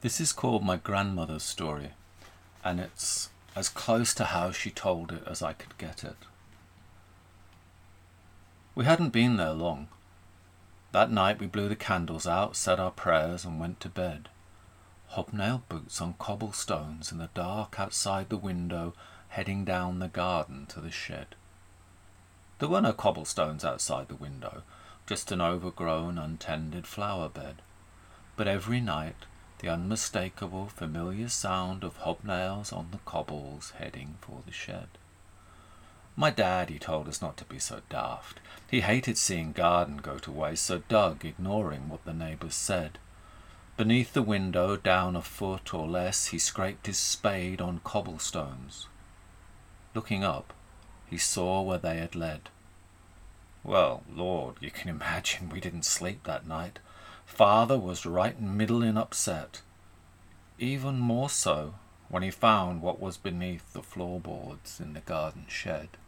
This is called My Grandmother's Story, and it's as close to how she told it as I could get it. We hadn't been there long. That night we blew the candles out, said our prayers, and went to bed. Hobnail boots on cobblestones in the dark outside the window, heading down the garden to the shed. There were no cobblestones outside the window, just an overgrown, untended flower bed. But every night the unmistakable, familiar sound of hobnails on the cobbles heading for the shed. My dad, he told us not to be so daft. He hated seeing garden go to waste, so dug, ignoring what the neighbours said. Beneath the window, down a foot or less, he scraped his spade on cobblestones. Looking up, he saw where they had led. Well, Lord, you can imagine we didn't sleep that night. Father was right middling upset. Even more so when he found what was beneath the floorboards in the garden shed.